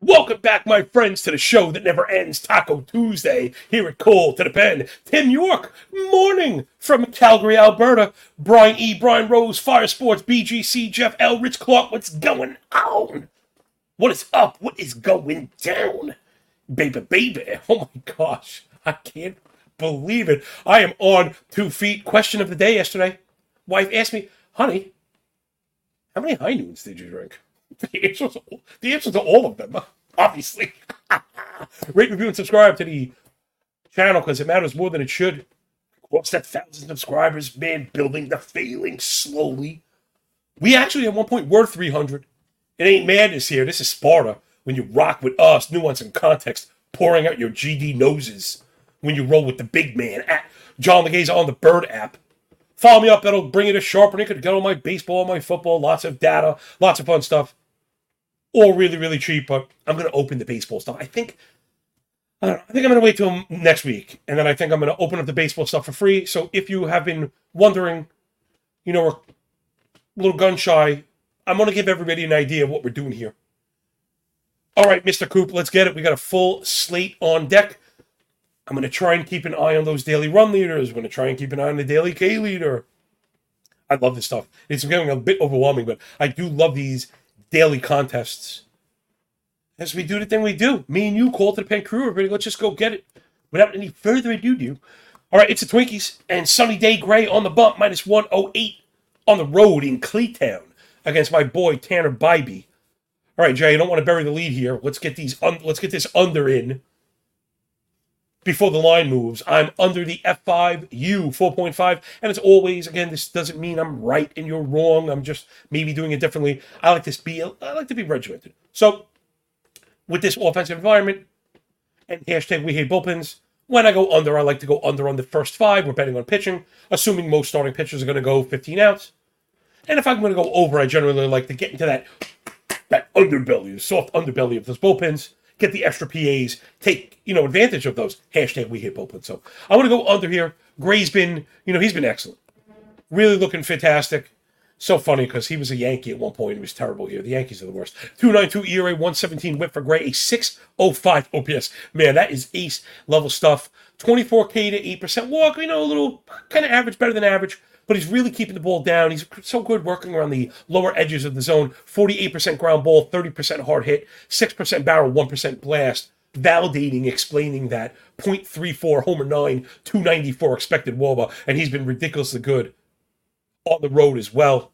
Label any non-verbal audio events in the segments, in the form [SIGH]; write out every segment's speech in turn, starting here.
Welcome back, my friends, to the show that never ends, Taco Tuesday, here at Call to the Pen. Tim York, morning from Calgary, Alberta. Brian E. Brian Rose, Fire Sports, BGC, Jeff L. Rich Clark, what's going on? What is up? What is going down? Baby, baby. Oh my gosh. I can't believe it. I am on two feet. Question of the day yesterday. Wife asked me, honey, how many high noons did you drink? [LAUGHS] The answer, was, the answer to all of them, [LAUGHS] obviously. [LAUGHS] Rate, review, and subscribe to the channel because it matters more than it should. Cross that thousand subscribers, man, building the failing slowly. We actually at one point were 300. It ain't madness here. This is Sparta. When you rock with us, nuance and context, pouring out your GD noses. When you roll with the big man at John Laghezza on the Bird app. Follow me up. That'll bring you to sharper. You could get all my baseball, my football, lots of data, lots of fun stuff. All really, really cheap. But I'm going to open the baseball stuff. I think. I, I think I'm going to wait till next week, and then I think I'm going to open up the baseball stuff for free. So if you have been wondering, you know, we're a little gun shy, I'm going to give everybody an idea of what we're doing here. All right, Mr. Coop, let's get it. We got a full slate on deck. I'm going to try and keep an eye on those daily run leaders. I'm going to try and keep an eye on the daily K leader. I love this stuff. It's getting a bit overwhelming, but I do love these daily contests. As we do the thing we do, me and you call to the pen crew, everybody. Let's just go get it. Without any further ado, do. All right, it's the Twinkies and Sunny Day Gray on the bump, minus 108 on the road in Cleetown against my boy Tanner Bibee. All right, Jay, I don't want to bury the lead here. Let's get these. Un- let's get this under in before the line moves. I'm under the F5, U 4.5. And as always, again, this doesn't mean I'm right and you're wrong. I'm just maybe doing it differently. I like this be I like to be regimented. So with this offensive environment and hashtag we hate bullpens, when I go under, I like to go under on the first five. We're betting on pitching, assuming most starting pitchers are going to go 15 outs. And if I'm going to go over, I generally like to get into that that underbelly, the soft underbelly of those bullpens get the extra PAs, take you know advantage of those. Hashtag we hit bullpen. So I want to go under here. Gray's been, you know, he's been excellent. Really looking fantastic. So funny because he was a Yankee at one point. He was terrible here. The Yankees are the worst. 292 ERA, 117 whip for Gray, a 605 OPS. Man, that is ace level stuff. 24K to 8% walk, you know, a little kind of average, better than average but he's really keeping the ball down. He's so good working around the lower edges of the zone. 48% ground ball, 30% hard hit, 6% barrel, 1% blast. Validating, explaining that 0.34 homer 9, 294 expected WOBA, and he's been ridiculously good on the road as well.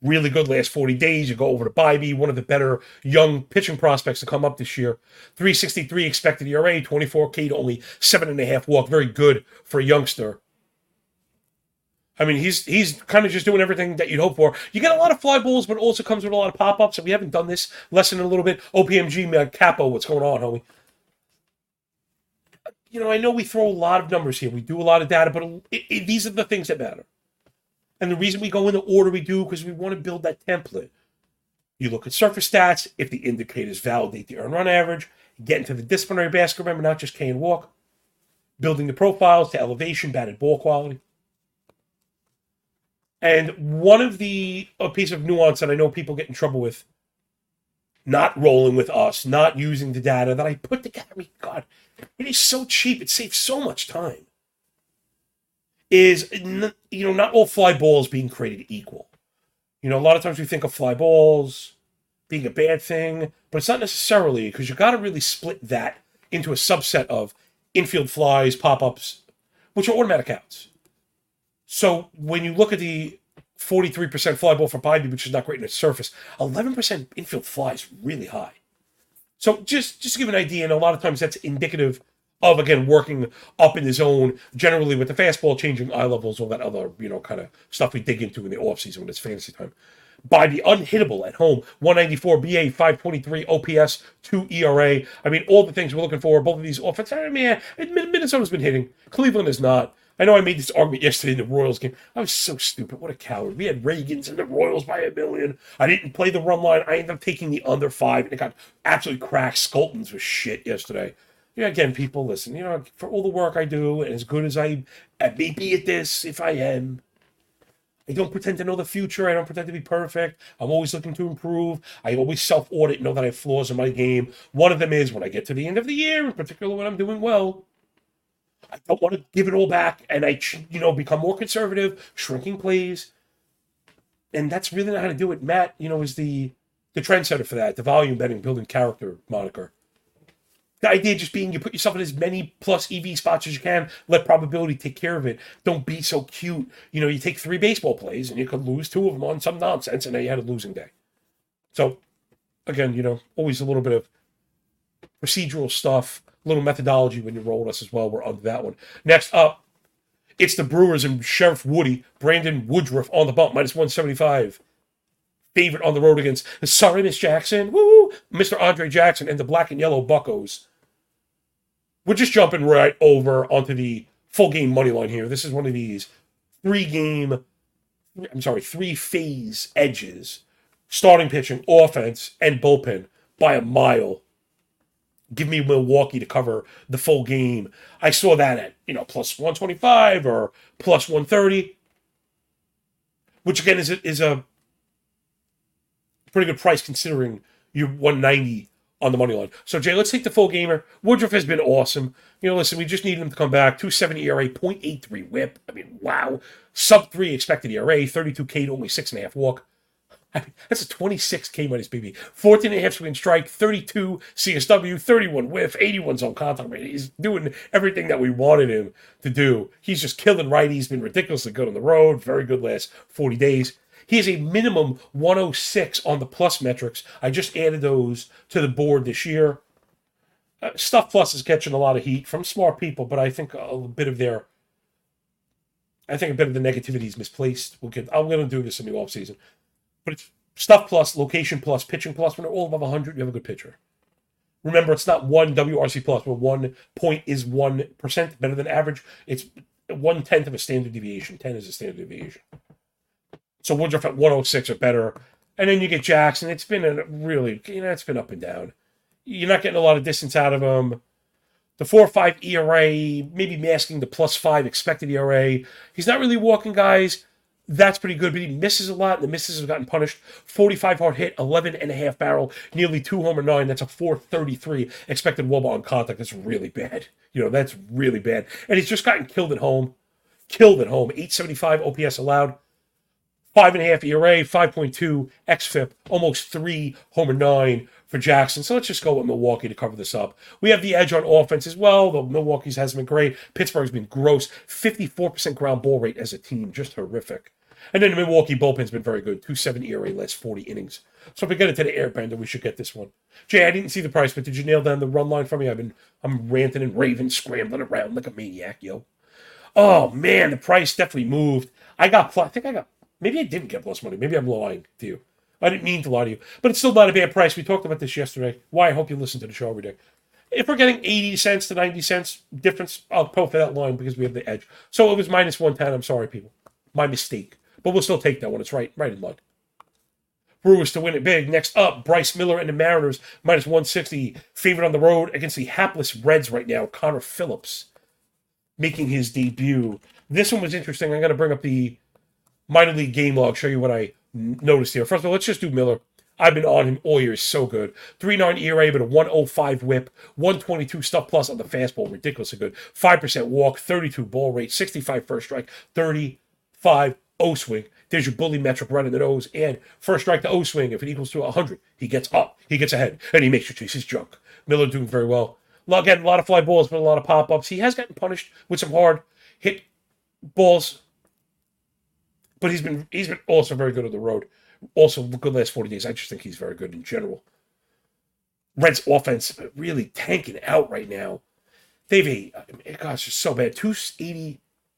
Really good last 40 days. You go over to Bibee, one of the better young pitching prospects to come up this year. 363 expected ERA, 24K to only 7.5 walk. Very good for a youngster. I mean, he's he's kind of just doing everything that you'd hope for. You get a lot of fly balls, but also comes with a lot of pop ups. And we haven't done this lesson in a little bit. OPMG, man, Capo, what's going on, homie? You know, I know we throw a lot of numbers here. We do a lot of data, but it, it, these are the things that matter. And the reason we go in the order we do because we want to build that template. You look at surface stats. If the indicators validate the earn run average, get into the disciplinary basket. Remember, not just K and walk. Building the profiles to elevation, batted ball quality and one of the a piece of nuance that I know people get in trouble with, not rolling with us, not using the data that I put together. I mean, God, it is so cheap. It saves so much time. Is you know not all fly balls being created equal. You know, a lot of times we think of fly balls being a bad thing, but it's not necessarily because you got to really split that into a subset of infield flies, pop ups, which are automatic outs. So when you look at the 43% fly ball for Bibee, which is not great in its surface, 11% infield fly is really high. So just just to give an idea, and a lot of times that's indicative of again working up in the zone, generally with the fastball, changing eye levels, all that other you know kind of stuff we dig into in the offseason when it's fantasy time. Bibee unhittable at home, 194 BA, 523 OPS, 2 ERA. I mean, all the things we're looking for. Both of these offense. I mean, Minnesota's been hitting. Cleveland is not. I know I made this argument yesterday in the Royals game. I was so stupid. What a coward. We had Ragans and the Royals by a million. I didn't play the run line. I ended up taking the under five, and it got absolutely cracked. Scultons was shit yesterday. Yeah, again, people, listen, you know, for all the work I do, and as good as I, I may be at this, if I am, I don't pretend to know the future. I don't pretend to be perfect. I'm always looking to improve. I always self audit, know that I have flaws in my game. One of them is when I get to the end of the year, in particular when I'm doing well, I don't want to give it all back and I, you know, become more conservative, shrinking plays. And that's really not how to do it. Matt, you know, is the the trendsetter for that, the volume betting, building character moniker. The idea just being you put yourself in as many plus EV spots as you can, let probability take care of it. Don't be so cute. You know, you take three baseball plays and you could lose two of them on some nonsense, and now you had a losing day. So, again, you know, always a little bit of procedural stuff, little methodology when you roll with us as well. We're on that one. Next up, it's the Brewers and Sheriff Woody, Brandon Woodruff on the bump, minus 175 favorite on the road against sorry Miss Jackson, woo, Mr. Andre Jackson and the black and yellow Buccos. We're just jumping right over onto the full game money line here. This is one of these three game, I'm sorry, three phase edges, starting pitching, offense, and bullpen by a mile. Give me Milwaukee to cover the full game. I saw that at, you know, plus 125 or plus 130, which again is a, is a pretty good price considering you're 190 on the money line. So Jay, let's take the full gamer. Woodruff has been awesome. You know, listen, we just need him to come back. 270 ERA, 0.83 whip. I mean, wow. Sub three expected ERA, 32K to only six and a half walk. I mean, that's a 26K minus BB. 14 and a half swing strike, 32 CSW, 31 whiff, 81 zone contact. I mean, he's doing everything that we wanted him to do. He's just killing right. He's been ridiculously good on the road. Very good last 40 days. He has a minimum 106 on the plus metrics. I just added those to the board this year. Uh, Stuff Plus is catching a lot of heat from smart people, but I think a bit of their, I think a bit of the negativity is misplaced. We'll get. I'm going to do this in the off season, but it's Stuff Plus, Location Plus, Pitching Plus. When they're all above 100, you have a good pitcher. Remember, it's not one WRC plus, but one point is one percent better than average. It's one tenth of a standard deviation. Ten is a standard deviation. So Woodruff at 106 or better. And then you get Jackson. It's been a really, you know, it's been up and down. You're not getting a lot of distance out of him. The 4 or 5 ERA, maybe masking the plus 5 expected ERA. He's not really walking guys. That's pretty good, but he misses a lot, and the misses have gotten punished. 45 hard hit, 11 and a half barrel, nearly two homer nine. That's a 433 expected wOBA on contact. That's really bad. You know, that's really bad. And he's just gotten killed at home. Killed at home. 875 OPS allowed five and a half ERA, 5.2 xFIP, almost three homer nine for Jackson. So let's just go with Milwaukee to cover this up. We have the edge on offense as well, though Milwaukee's hasn't been great. Pittsburgh's been gross. 54% ground ball rate as a team, just horrific. And then the Milwaukee bullpen's been very good. 270 ERA last 40 innings. So if we get into the airbender, we should get this one. Jay, I didn't see the price, but did you nail down the run line for me? I've been I'm ranting and raving, scrambling around like a maniac, yo. Oh man, the price definitely moved. I got I think I got Maybe I didn't get plus money. Maybe I'm lying to you. I didn't mean to lie to you. But it's still not a bad price. We talked about this yesterday. Why I hope you listen to the show every day. If we're getting 80 cents to 90 cents difference, I'll for that line because we have the edge. So it was minus 110. I'm sorry, people. My mistake. But we'll still take that one. It's right, right in line. Brewers to win it big. Next up, Bryce Miller and the Mariners, minus 160. Favorite on the road against the hapless Reds right now. Connor Phillips making his debut. This one was interesting. I'm going to bring up the minor league game log, show you what I noticed here. First of all, let's just do Miller. I've been on him all year. He's so good. 3.9 ERA, but a 105 whip, 122 stuff plus on the fastball. Ridiculously good. 5% walk, 32 ball rate, 65 first strike, 35 O swing. There's your bully metric right in the nose. And first strike to O swing, if it equals to 100, he gets up, he gets ahead, and he makes you chase his junk. Miller doing very well. Again, a lot of fly balls, but a lot of pop ups. He has gotten punished with some hard hit balls but he's been he's been also very good on the road. Also good last 40 days. I just think he's very good in general. Reds offense really tanking out right now. They've a gosh, it's so bad.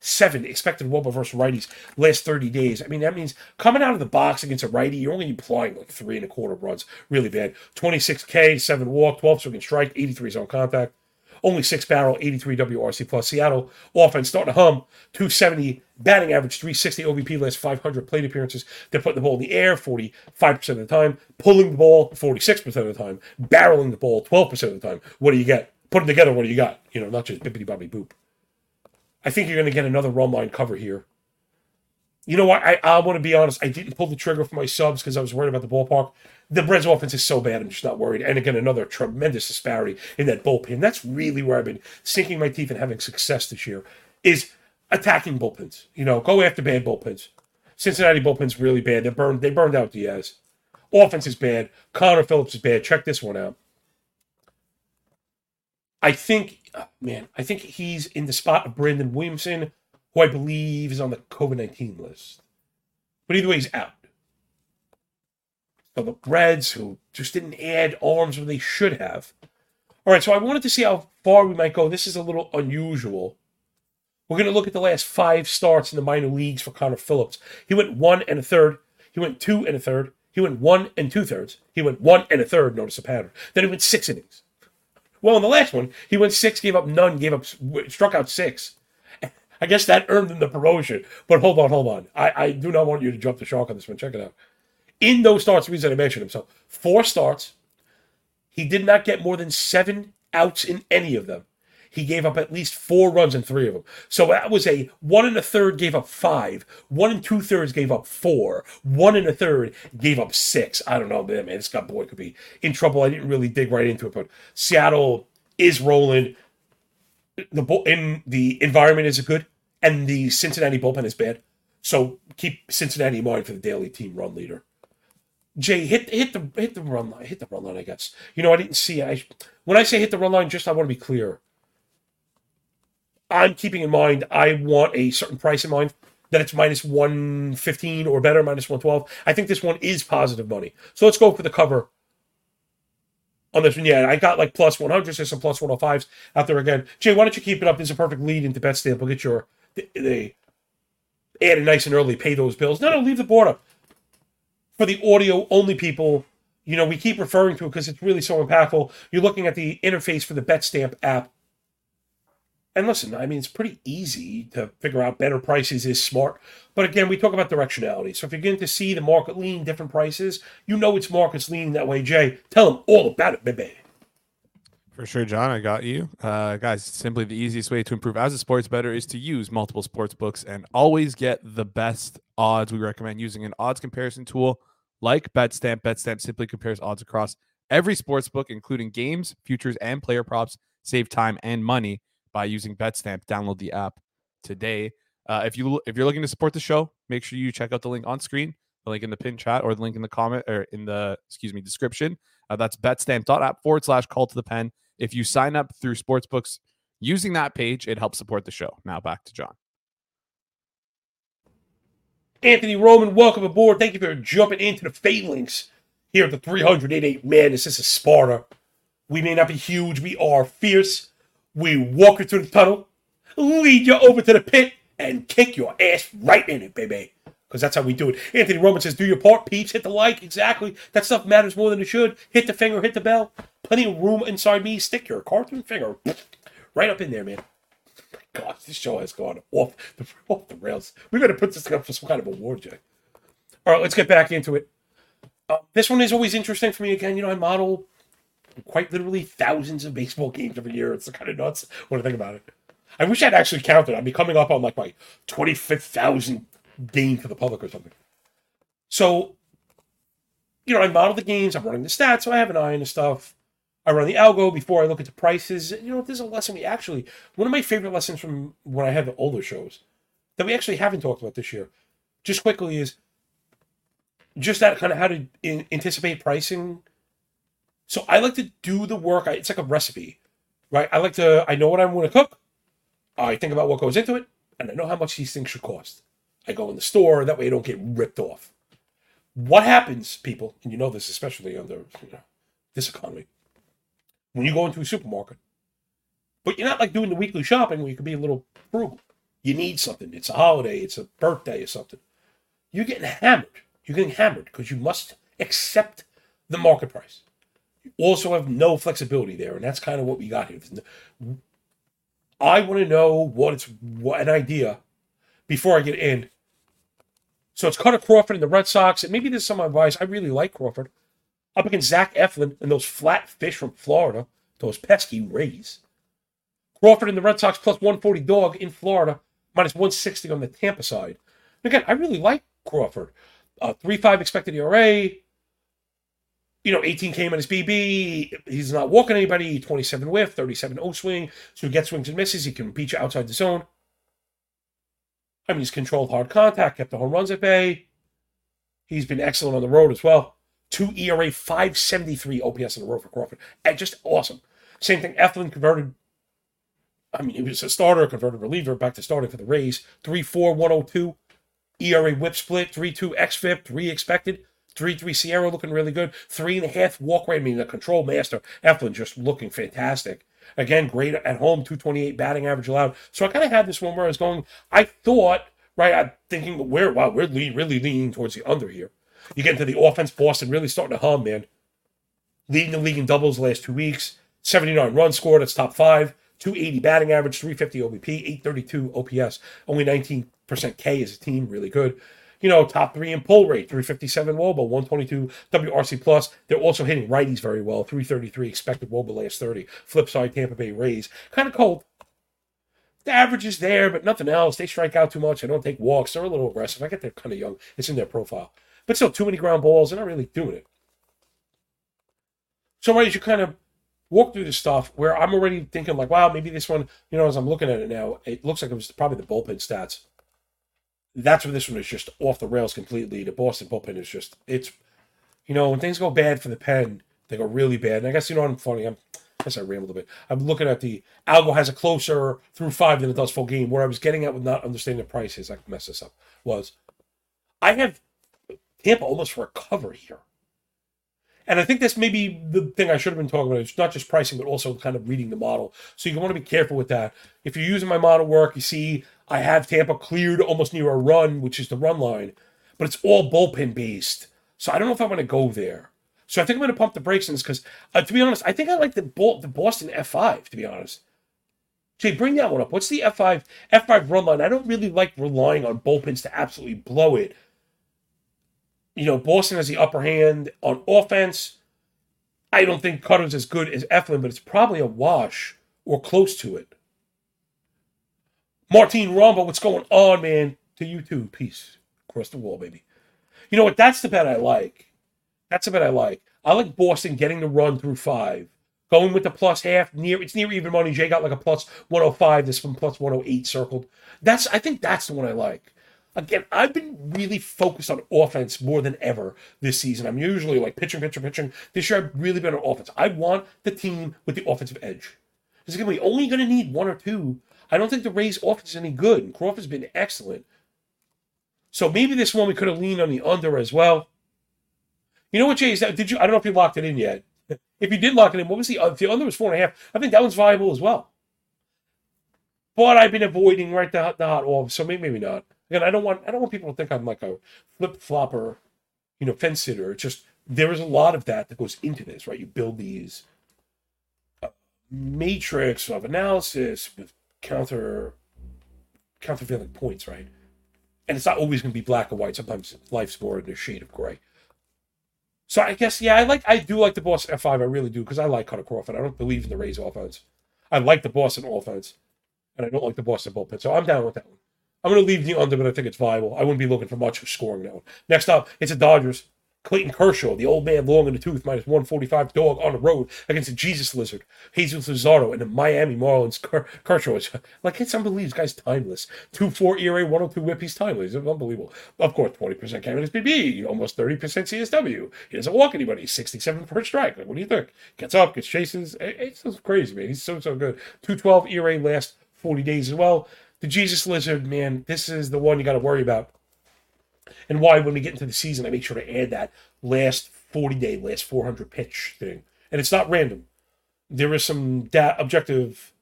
287 expected wOBA versus righties last 30 days. I mean, that means coming out of the box against a righty, you're only applying like three and a quarter runs. Really bad. 26K, seven walk, 12 swing strike, 83 zone contact only six barrel, 83 WRC plus. Seattle offense starting to hum, 270 batting average, 360 OBP last 500 plate appearances. They're putting the ball in the air 45% of the time, pulling the ball 46% of the time, barreling the ball 12% of the time. What do you get? Put them together, what do you got? You know, not just bippity boppy boop. I think you're going to get another run line cover here. you know what? I, I want to be honest. I didn't pull the trigger for my subs because I was worried about the ballpark. The Reds offense is so bad, I'm just not worried. And again, another tremendous disparity in that bullpen. That's really where I've been sinking my teeth and having success this year is attacking bullpens. You know, go after bad bullpens. Cincinnati bullpen's really bad. They burned they burned out Diaz. Offense is bad. Connor Phillips is bad. Check this one out. I think, oh, man, I think he's in the spot of Brandon Williamson, who I believe is on the COVID 19 list. But either way, he's out. So the Reds, who just didn't add arms when they should have. All right, so I wanted to see how far we might go. This is a little unusual. We're going to look at the last five starts in the minor leagues for Connor Phillips. He went one and a third. He went two and a third. He went one and two thirds. He went one and a third. Notice a pattern. Then he went six innings. Well, in the last one, he went six, gave up none, gave up, struck out six. [LAUGHS] I guess that earned him the promotion. But hold on, hold on. I, I do not want you to jump the shark on this one. Check it out. In those starts, the reason I mentioned him, so four starts, he did not get more than seven outs in any of them. He gave up at least four runs in three of them. So that was a one and a third gave up five. One and two thirds gave up four. One and a third gave up six. I don't know, man. This guy boy could be in trouble. I didn't really dig right into it, but Seattle is rolling. The in the environment is good, and the Cincinnati bullpen is bad. So keep Cincinnati in mind for the daily team run leader. Jay, hit hit the hit the run line, hit the run line. I guess you know I didn't see. I when I say hit the run line, just I want to be clear. I'm keeping in mind I want a certain price in mind that it's minus 115 or better, minus 112. I think this one is positive money. So let's go for the cover on this one. Yeah, I got like plus 100, there's some plus 105s out there again. Jay, why don't you keep it up? There's a perfect lead into Betstamp. We'll get your, they add it nice and early, pay those bills. No, no, leave the board up. For the audio only people, you know, we keep referring to it because it's really so impactful. You're looking at the interface for the Betstamp app and listen, I mean, it's pretty easy to figure out better prices is smart. But again, we talk about directionality. So if you're getting to see the market lean different prices, you know it's market's leaning that way. Jay, tell them all about it, baby. For sure, John, I got you. Uh, guys, simply the easiest way to improve as a sports bettor is to use multiple sports books and always get the best odds. We recommend using an odds comparison tool like BetStamp. BetStamp simply compares odds across every sports book, including games, futures, and player props. Save time and money by using BetStamp. Download the app today. Uh, if you if you're looking to support the show, make sure you check out the link on screen, the link in the pin chat, or the link in the comment or in the excuse me description. Uh, that's betstamp.app forward slash call to the pen. If you sign up through sportsbooks using that page, it helps support the show. Now back to John. Anthony Roman, welcome aboard. Thank you for jumping into the phalanx here at the 388 Madness. This is Sparta. We may not be huge, we are fierce. We walk you through the tunnel, lead you over to the pit, and kick your ass right in it, baby. Because that's how we do it. Anthony Roman says, do your part, peeps. Hit the like. Exactly. That stuff matters more than it should. Hit the finger, hit the bell. Plenty of room inside me. Stick your cartoon finger right up in there, man. God, this show has gone off the, off the rails. We to put this up for some kind of award, Jay. All right, let's get back into it. Uh, this one is always interesting for me. Again, you know, I model quite literally thousands of baseball games every year. It's kind of nuts when I think about it. I wish I'd actually counted. I'd be coming up on like my 25th thousand game for the public or something. So, you know, I model the games, I'm running the stats, so I have an eye on the stuff. I run the algo before I look at the prices. You know, there's a lesson we actually, one of my favorite lessons from when I had the older shows that we actually haven't talked about this year, just quickly is just that kind of how to in, anticipate pricing so I like to do the work. It's like a recipe, right? I like to, I know what I'm going to cook. I think about what goes into it, and I know how much these things should cost. I go in the store, that way I don't get ripped off. What happens, people, and you know this especially under you know, this economy, when you go into a supermarket, but you're not like doing the weekly shopping where you can be a little frugal. You need something. It's a holiday, it's a birthday or something. You're getting hammered. You're getting hammered because you must accept the market price also have no flexibility there, and that's kind of what we got here. I want to know what it's what an idea before I get in. So it's Kutter Crawford and the Red Sox, and maybe there's some advice. I really like Crawford up against Zach Eflin and those flat fish from Florida, those pesky Rays. Crawford and the Red Sox plus 140 dog in Florida, minus 160 on the Tampa side. Again, I really like Crawford. Uh, 3.5 expected ERA. You know, 18 K minus BB. He's not walking anybody. 27 whiff, 37 O swing. So he gets swings and misses. He can beat you outside the zone. I mean, he's controlled hard contact, kept the home runs at bay. He's been excellent on the road as well. Two ERA, 573 OPS on the road for Crawford. And just awesome. Same thing, Eflin converted. I mean, he was a starter, converted reliever, back to starting for the Rays. 3 4 102. ERA whip split, 3 2 XFIP, 3 expected. 3 3 SIERA looking really good. Three and a half walk rate, I mean, the control master. Eflin just looking fantastic. Again, great at home, 228 batting average allowed. So I kind of had this one where I was going, I thought, right, I'm thinking, we're, wow, we're lean, really leaning towards the under here. You get into the offense, Boston really starting to hum, man. Leading the league in doubles last two weeks. 79 runs scored, that's top five. 280 batting average, 350 OBP, 832 OPS. Only 19% K as a team, really good. You know, top three in pull rate, 357 Woba, 122 WRC plus. They're also hitting righties very well, 333 expected Woba last 30. Flip side, Tampa Bay Rays, kind of cold. The average is there, but nothing else. They strike out too much. They don't take walks. They're a little aggressive. I get they're kind of young. It's in their profile. But still, too many ground balls. They're not really doing it. So, right, as you kind of walk through this stuff where I'm already thinking, like, wow, maybe this one, you know, as I'm looking at it now, it looks like it was probably the bullpen stats. That's where this one is just off the rails completely. The Boston bullpen is just, it's, you know, when things go bad for the pen, they go really bad. And I guess, you know, what I'm funny. I'm, I guess I rambled a bit. I'm looking at the Algo has a closer through five than it does full game. Where I was getting at with not understanding the prices, I can mess this up, was I have Tampa almost for a cover here. And I think that's maybe the thing I should have been talking about. It's not just pricing, but also kind of reading the model. So you want to be careful with that. If you're using my model work, you see I have Tampa cleared almost near a run, which is the run line, but it's all bullpen based. So I don't know if I want to go there. So I think I'm going to pump the brakes on this because, uh, to be honest, I think I like the the Boston F5. To be honest, Jay, bring that one up. What's the F5 F5 run line? I don't really like relying on bullpens to absolutely blow it you know, Boston has the upper hand on offense. I don't think Kutter's as good as Eflin, but it's probably a wash or close to it. Martin Rombo, what's going on, man? To you too. Peace. Across the wall, baby. You know what? That's the bet I like. That's the bet I like. I like Boston getting the run through five. Going with the plus half, near it's near even money. Jay got like a plus 105, this one plus 108 circled. That's I think that's the one I like. Again, I've been really focused on offense more than ever this season. I'm usually like pitching, pitching, pitching. This year, I've really been on offense. I want the team with the offensive edge. It's going to be only going to need one or two. I don't think the Rays' offense is any good. And Crawford's been excellent. So maybe this one we could have leaned on the under as well. You know what, Jay? Is that, did you? I don't know if you locked it in yet. If you did lock it in, what was the? If the under was four and a half, I think that one's viable as well. But I've been avoiding right the, the hot off, so maybe, maybe not. Again, I don't want I don't want people to think I'm like a flip flopper, you know, fence sitter. It's just there is a lot of that that goes into this, right? You build these uh, matrix of analysis with counter countervailing points, right? And it's not always going to be black and white. Sometimes life's more in a shade of gray. So I guess yeah, I like I do like the Boston F five. I really do because I like Kutter Crawford. I don't believe in the Rays offense. I like the Boston offense, and I don't like the Boston bullpen. So I'm down with that one. I'm going to leave the under, but I think it's viable. I wouldn't be looking for much of scoring now. Next up, it's the Dodgers. Clayton Kershaw, the old man long in the tooth, minus 145 dog on the road against the Jesus Lizard, Jesus Luzardo, and the Miami Marlins. Kershaw is like, it's unbelievable. This guy's timeless. 2 4 ERA, 102 whip. He's timeless. It's unbelievable. Of course, 20% K minus BB, almost 30% CSW. He doesn't walk anybody. 67 per strike. Like, what do you think? Gets up, gets chases. It's crazy, man. He's so, so good. 212 ERA last 40 days as well the Jesus Lizard, man, this is the one you got to worry about. And why, when we get into the season, I make sure to add that last 40 day, last 400 pitch thing. And it's not random. There is some da- objective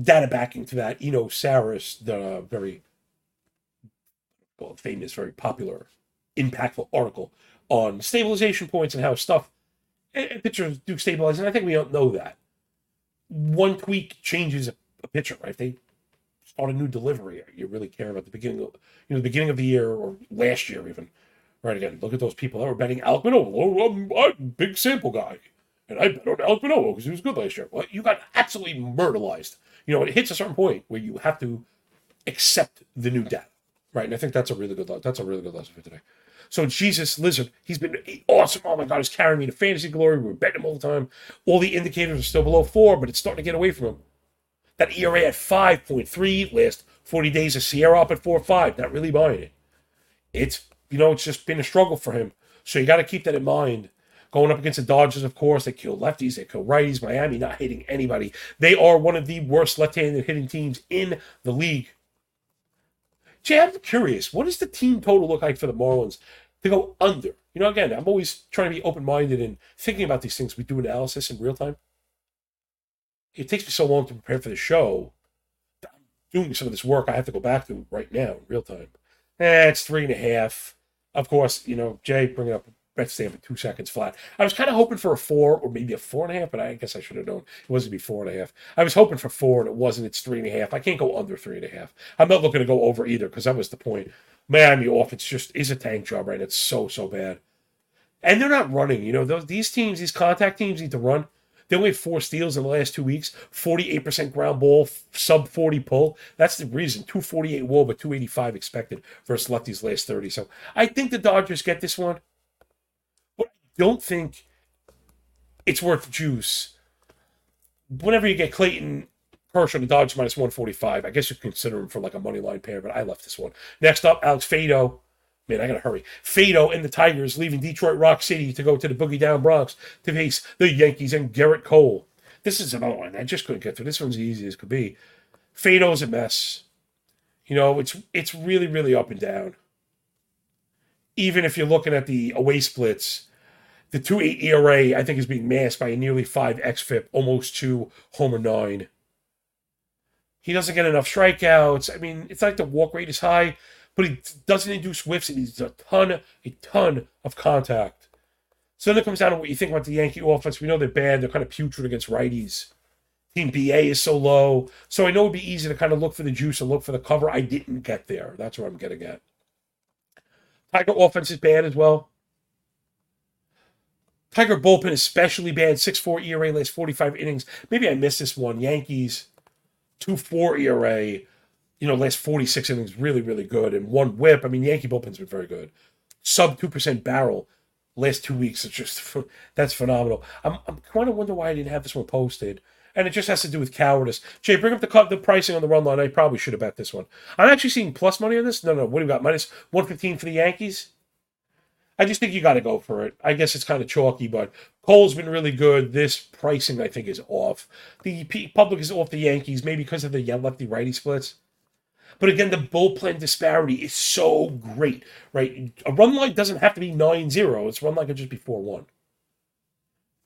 data backing to that. Eno Sarris, the very well, famous, very popular, impactful article on stabilization points and how stuff and pitchers do stabilize. And I think we don't know that. One tweak changes a pitcher, right? They start a new delivery. You really care about the beginning of you know the beginning of the year or last year even. Right again, look at those people that were betting Alek Manoah. Oh, I'm, I'm a big sample guy, and I bet on Alek Manoah because he was good last year. Well, you got absolutely murderized. You know, it hits a certain point where you have to accept the new data. Right, and I think that's a really good that's a really good lesson for today. So Jesus Lizard, he's been awesome. Oh my God, he's carrying me to fantasy glory. We were betting him all the time. All the indicators are still below four, but it's starting to get away from him. That ERA at five point three last forty days of SIERA up at four five. Not really buying it. It's you know it's just been a struggle for him. So you got to keep that in mind. Going up against the Dodgers, of course, they kill lefties, they kill righties. Miami not hitting anybody. They are one of the worst left-handed hitting teams in the league. Jay, I'm curious. What does the team total look like for the Marlins to go under? You know, again, I'm always trying to be open minded and thinking about these things. We do analysis in real time. It takes me so long to prepare for the show. I'm doing some of this work I have to go back to right now in real time. Eh, it's three and a half. Of course, you know, Jay bringing up bet stamp at two seconds flat. I was kind of hoping for a four or maybe a four and a half, but I guess I should have known it wasn't be four and a half. I was hoping for four and it wasn't. It's three and a half. I can't go under three and a half. I'm not looking to go over either because that was the point. Miami offense just is a tank job right. It's so so bad, and they're not running. You know, those these teams, these contact teams need to run. They only have four steals in the last two weeks, 48% ground ball, sub 40 pull. That's the reason. 248 wall, but 285 expected versus lefties last 30. So I think the Dodgers get this one but I don't think it's worth juice. Whenever you get Clayton Kershaw the Dodgers minus 145, I guess you consider him for like a money line pair, but I left this one. Next up, Alex Faedo. Man, I gotta hurry. Faedo and the Tigers leaving Detroit Rock City to go to the Boogie Down Bronx to face the Yankees and Gerrit Cole. This is another one I just couldn't get through. This one's as easy as could be. Faedo's a mess. You know, it's it's really, really up and down. Even if you're looking at the away splits, the 2.8 ERA, I think, is being masked by a nearly 5 xFIP, almost 2 homer 9. He doesn't get enough strikeouts. I mean, it's like the walk rate is high, but he doesn't induce whiffs. He needs a ton, a ton of contact. So then it comes down to what you think about the Yankee offense. We know they're bad. They're kind of putrid against righties. Team BA is so low. So I know it'd be easy to kind of look for the juice and look for the cover. I didn't get there. That's what I'm getting at. Tiger offense is bad as well. Tiger bullpen especially bad. 6-4 ERA last 45 innings. Maybe I missed this one. Yankees 2-4 ERA. You know, last 46 innings really, really good. And one whip. I mean, Yankee bullpen's been very good. Sub 2% barrel last two weeks. It's just [LAUGHS] that's phenomenal. I'm I'm kind of wonder why I didn't have this one posted. And it just has to do with cowardice. Jay, bring up the the pricing on the run line. I probably should have bet this one. I'm actually seeing plus money on this. No, no. What do you got? Minus 115 for the Yankees. I just think you got to go for it. I guess it's kind of chalky, but Cole's been really good. This pricing, I think, is off. The public is off the Yankees, maybe because of the lefty righty splits. But again, the bullpen disparity is so great, right? A run line doesn't have to be 9 0, its run line could just be 4 1.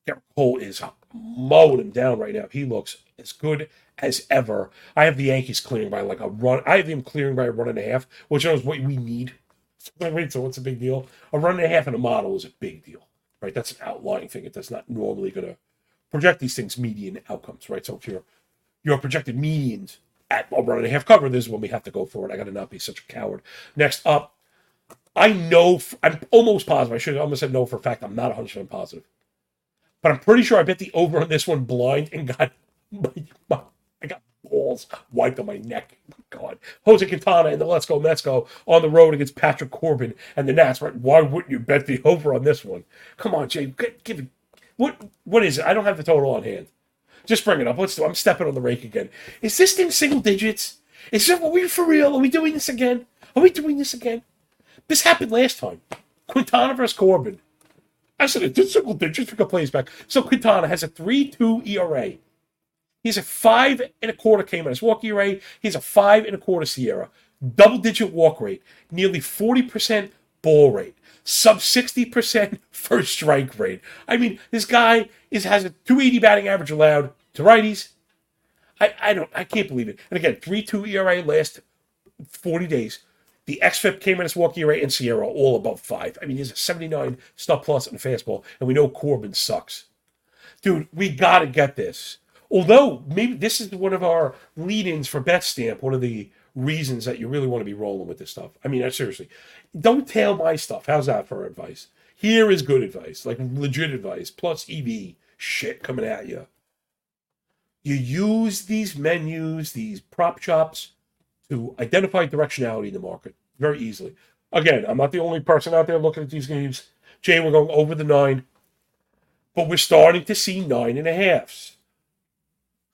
Gerrit Cole is mowing him down right now. He looks as good as ever. I have the Yankees clearing by like a run. I have them clearing by a run and a half, which is what we need [LAUGHS] Wait, so what's a big deal? A run and a half in a model is a big deal, right? That's an outlying thing. That's not normally going to project these things median outcomes, right? So if you're your projected medians at a run and a half cover, this is when we have to go for it. I got to not be such a coward. Next up, I know I'm almost positive. I should have almost said no for a fact. I'm not 100 percent positive, but I'm pretty sure I bet the over on this one blind and got [LAUGHS] my, my I got balls wiped on my neck. God. Jose Quintana and the Let's Go Mets go on the road against Patrick Corbin and the Nats. Right? Why wouldn't you bet the over on this one? Come on, Jay. Give it. What what is it? I don't have the total on hand. Just bring it up. Let's do. I'm stepping on the rake again. Is this thing single digits? Is it? Are we for real? Are we doing this again? Are we doing this again? This happened last time. Quintana versus Corbin. I said it did single digits. Got plays back. So Quintana has a 3-2 ERA. He's a five and a quarter. His walk ERA, he's a five and a quarter SIERA. Double digit walk rate, nearly 40% ball rate, sub 60% [LAUGHS] first strike rate. I mean, this guy is has a 280 batting average allowed to righties. I, I don't I can't believe it. And again, 3-2 ERA last 40 days. The XFIP came in as walk ERA and SIERA all above five. I mean, he's a 79 stuff plus and fastball, and we know Corbin sucks. Dude, we gotta get this. Although maybe this is one of our lead-ins for Bet Stamp, one of the reasons that you really want to be rolling with this stuff. I mean, seriously, don't tail my stuff. How's that for advice? Here is good advice, like legit advice, plus EV shit coming at you. You use these menus, these prop chops, to identify directionality in the market. very easily. Again, I'm not the only person out there looking at these games. Jay, we're going over the nine, but we're starting to see nine and a halves.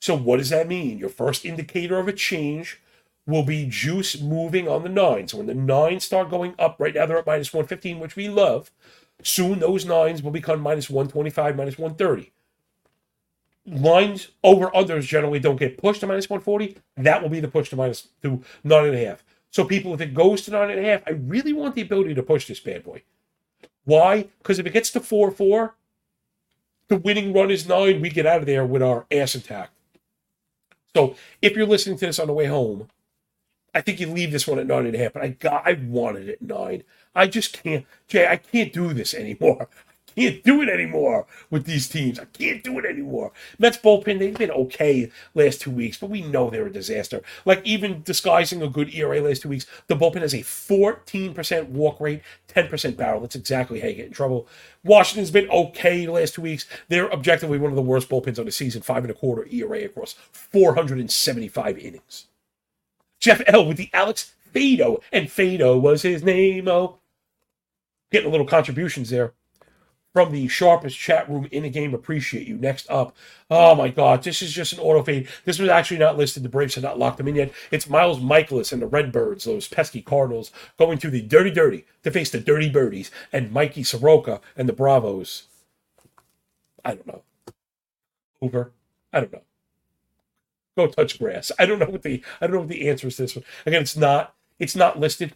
So, what does that mean? Your first indicator of a change will be juice moving on the nine. So, when the nines start going up, right now they're at minus 115, which we love. Soon those nines will become minus 125, minus 130. Lines over others generally don't get pushed to minus 140. That will be the push to minus to nine and a half. So people, if it goes to nine and a half, I really want the ability to push this bad boy. Why? Because if it gets to four four, the winning run is nine. We get out of there with our ass intact. So if you're listening to this on the way home, I think you leave this one at nine and a half. But I got, I wanted it nine. I just can't, Jay. I can't do this anymore [LAUGHS] I can't do it anymore with these teams. I can't do it anymore. Mets bullpen, they've been okay last two weeks, but we know they're a disaster. Like even disguising a good ERA last two weeks, the bullpen has a 14% walk rate, 10% barrel. That's exactly how you get in trouble. Washington's been okay the last two weeks. They're objectively one of the worst bullpens on the season, five and a quarter ERA across 475 innings. Jeff L with the Alex Faedo, and Faedo was his name. Oh, getting a little contributions there from the sharpest chat room in the game. Appreciate you. Next up, oh my God, this is just an auto fade. This was actually not listed. The Braves had not locked them in yet. It's Miles Mikolas and the Redbirds, those pesky Cardinals, going to the Dirty Dirty to face the Dirty Birdies and Mikey Soroka and the Bravos. I don't know. Over. I don't know. Go touch grass. I don't know what the I don't know what the answer is to this one. Again, it's not it's not listed.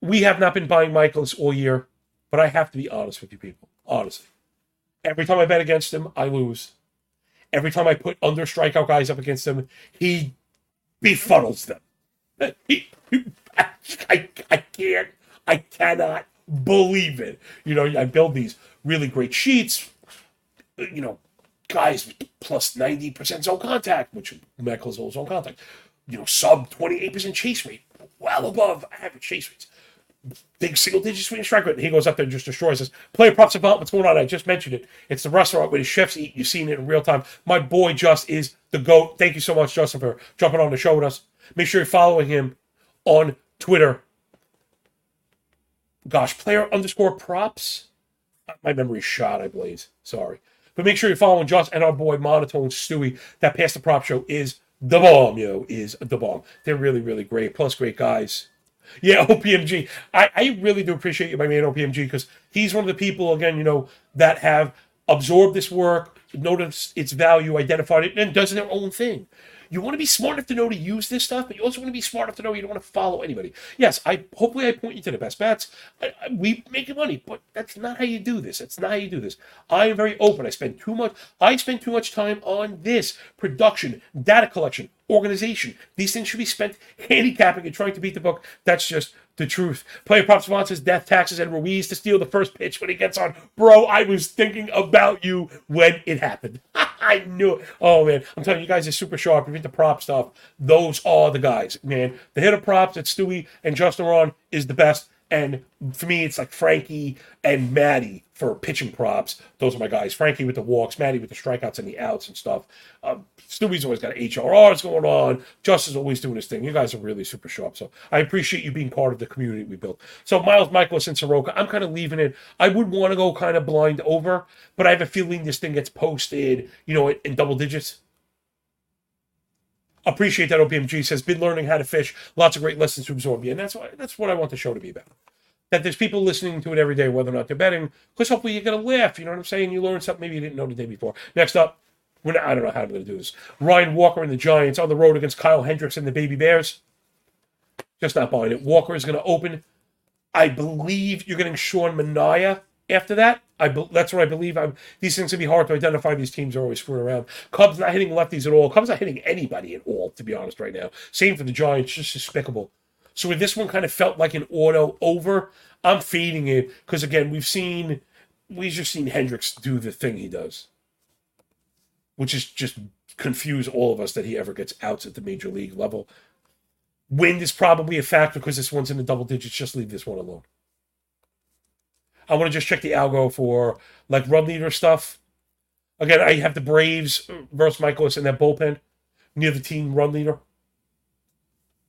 We have not been buying Mikolas all year. But I have to be honest with you people. Honestly. Every time I bet against him, I lose. Every time I put under strikeout guys up against him, he befuddles them. He, I, I can't, I cannot believe it. You know, I build these really great sheets, you know, guys plus 90% zone contact, which Mikolas all zone contact, you know, sub 28% chase rate, well above average chase rates big single digit swing strike rate. He goes up there and just destroys us. Player props about what's going on. I just mentioned it. It's the restaurant where the chefs eat. You've seen it in real time. My boy Just is the GOAT. Thank you so much, Justin, for jumping on the show with us. Make sure you're following him on Twitter. Gosh, player underscore props. My memory's shot, I believe. Sorry. But make sure you're following Just and our boy Monotone Stewie. That Pass the Prop Show is the bomb, yo, is the bomb. They're really, really great. Plus, great guys. Yeah, [LAUGHS] OPMG. I, I really do appreciate you, my man OPMG, because he's one of the people, again, you know, that have absorbed this work, noticed its value, identified it, and does their own thing. You want to be smart enough to know to use this stuff, but you also want to be smart enough to know you don't want to follow anybody. Yes, I hopefully I point you to the best bets. I, I, we make money, but that's not how you do this. That's not how you do this. I am very open. I spend too much. I spend too much time on this production, data collection, organization. These things should be spent handicapping and trying to beat the book. That's just the truth. Player prop sponsors death taxes and Ruiz to steal the first pitch when he gets on. Bro, I was thinking about you when it happened. [LAUGHS] I knew it. Oh man, I'm telling you, guys are super sharp. If you hit the prop stuff, those are the guys, man. The hitter props that Stewie and Justin Ron is the best. And for me, it's like Frankie and Maddie for pitching props. Those are my guys. Frankie with the walks, Maddie with the strikeouts and the outs and stuff. Um, Stewie's always got HRRs going on. Justin's always doing his thing. You guys are really super sharp. So I appreciate you being part of the community we built. So Miles Mikolas and Soroka, I'm kind of leaving it. I would want to go kind of blind over, but I have a feeling this thing gets posted, you know, in double digits appreciate that OPMG says been learning how to fish. Lots of great lessons to absorb. Yeah, and that's what that's what I want the show to be about. That there's people listening to it every day, whether or not they're betting. Because hopefully you get a laugh. You know what I'm saying? You learn something maybe you didn't know the day before. Next up, not, I don't know how I'm to do this. Ryan Walker and the Giants on the road against Kyle Hendricks and the Baby Bears. Just not buying it. Walker is going to open. I believe you're getting Sean Manaea after that. I be, that's what I believe. I'm, these things can be hard to identify. These teams are always screwing around. Cubs not hitting lefties at all. Cubs not hitting anybody at all, to be honest, right now. Same for the Giants, just despicable. So this one kind of felt like an auto over, I'm fading it because again, we've seen we've just seen Hendricks do the thing he does, which is just confuse all of us that he ever gets outs at the major league level. Wind is probably a factor because this one's in the double digits. Just leave this one alone. I want to just check the algo for like run leader stuff. Again, I have the Braves versus Mikolas in that bullpen near the team run leader.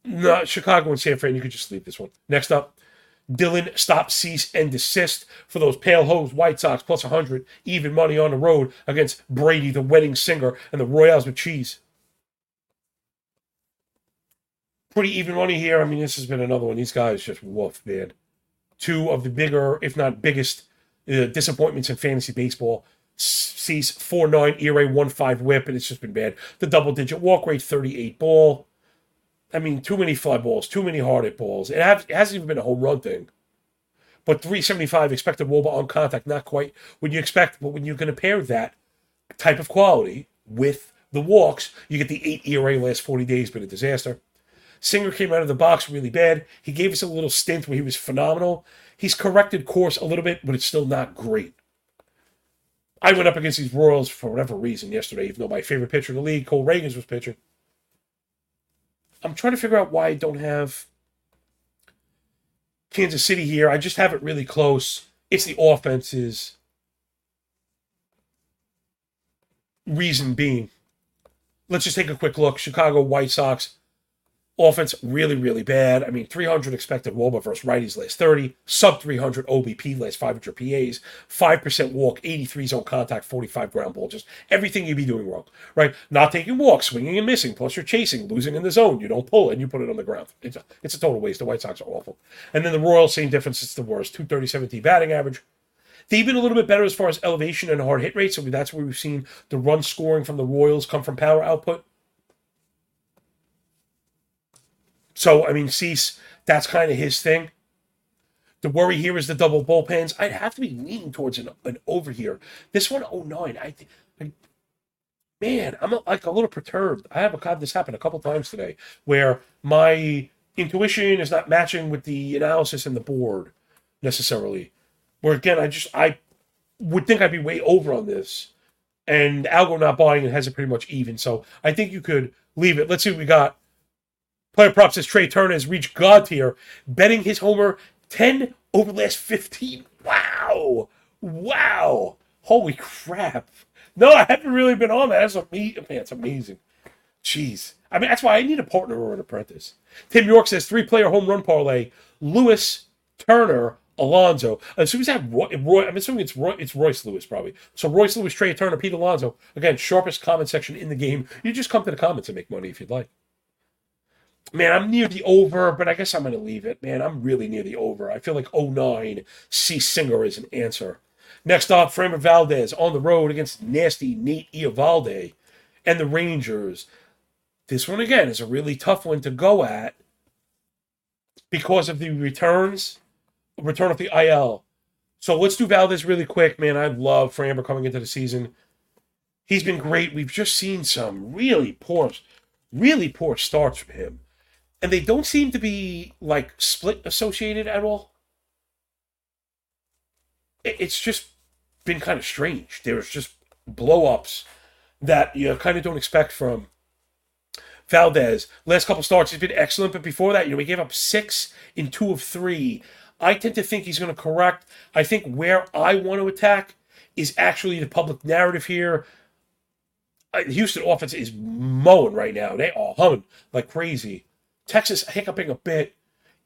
No, Chicago and San Fran, you could just leave this one. Next up, Dylan stop, cease, and desist for those pale hose White Sox plus 100, even money on the road against Brady, the wedding singer, and the Royals with cheese. Pretty even money here. I mean, this has been another one. These guys just woof, man. Two of the bigger, if not biggest, uh, disappointments in fantasy baseball. Cease 4 9 ERA 1 5 whip, and it's just been bad. The double digit walk rate, 38 ball. I mean, too many fly balls, too many hard hit balls. It, have, it hasn't even been a home run thing. But 375 expected wOBA on contact, not quite what you expect. But when to pair that type of quality with the walks, you get the 8 ERA last 40 days, been a disaster. Singer came out of the box really bad. He gave us a little stint where he was phenomenal. He's corrected course a little bit, but it's still not great. I went up against these Royals for whatever reason yesterday, even though my favorite pitcher in the league, Cole Ragans, was pitching. I'm trying to figure out why I don't have Kansas City here. I just have it really close. It's the offenses. Reason being, let's just take a quick look. Chicago White Sox Offense really, really bad. I mean, 300 expected wOBA versus righties last 30, sub 300 OBP last 500 PAs, 5% walk, 83 zone contact, 45 ground ball. Just everything you'd be doing wrong, right? Not taking walks, swinging and missing, plus you're chasing, losing in the zone. You don't pull and you put it on the ground. It's a, it's a total waste. The White Sox are awful. And then the Royals, same difference. It's the worst. 230 batting average. They've been a little bit better as far as elevation and hard hit rate. So that's where we've seen the run scoring from the Royals come from power output. So, I mean, Cease, that's kind of his thing. The worry here is the double bullpens. I'd have to be leaning towards an, an over here. This one, oh nine. I, I man, I'm a, like a little perturbed. I have had this happen a couple times today where my intuition is not matching with the analysis and the board necessarily. Where again, I just I would think I'd be way over on this, and Algo not buying it has it pretty much even. So I think you could leave it. Let's see what we got. Player props says Trea Turner has reached God tier, betting his homer 10 over the last 15. Wow. Wow. Holy crap. No, I haven't really been on that. That's amazing. Man, it's amazing. Jeez. I mean, that's why I need a partner or an apprentice. Tim York says three player home run parlay Lewis, Turner, Alonso. As soon as that Roy, Roy, I'm assuming it's Roy, it's Royce Lewis probably. So Royce Lewis, Trea Turner, Pete Alonso. Again, sharpest comment section in the game. You just come to the comments and make money if you'd like man, I'm near the over, but I guess I'm going to leave it, man. I'm really near the over. I feel like 09 C Singer is an answer. Next up, Framber Valdez on the road against nasty Nate Eovaldi and the Rangers. This one, again, is a really tough one to go at because of the returns, return of the IL. So let's do Valdez really quick, man. I love Framber coming into the season. He's been great. We've just seen some really poor, really poor starts from him and they don't seem to be like split associated at all. It's just been kind of strange. There's just blow ups that you kind of don't expect from Valdez. Last couple starts, he's been excellent, but before that, you know, he gave up six in two of three. I tend to think he's going to correct. I think where I want to attack is actually the public narrative here. Houston offense is mowing right now. They are humming like crazy. Texas hiccuping a bit.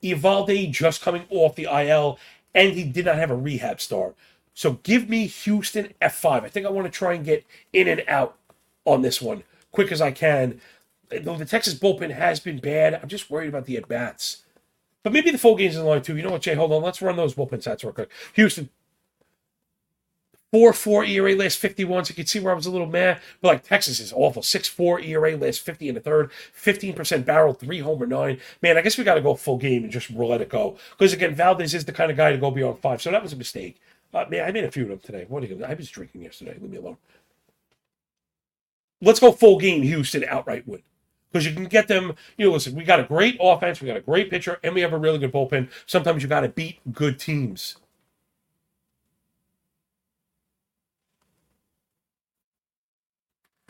Eovaldi just coming off the IL, and he did not have a rehab start. So give me Houston F5. I think I want to try and get in and out on this one quick as I can. Though the Texas bullpen has been bad, I'm just worried about the at bats. But maybe the full game's in line too. You know what, Jay? Hold on. Let's run those bullpen stats real quick. Houston, 4 4 ERA last 51. So you can see where I was a little mad. But like Texas is awful. 6 4 ERA last 50 in the third. 15% barrel, 3 homer, 9. Man, I guess we got to go full game and just let it go. Because again, Valdez is the kind of guy to go beyond 5. So that was a mistake. Uh, man, I made a few of them today. What are you I was drinking yesterday. Leave me alone. Let's go full game, Houston outright win. Because you can get them, you know, listen, we got a great offense, we got a great pitcher, and we have a really good bullpen. Sometimes you got to beat good teams.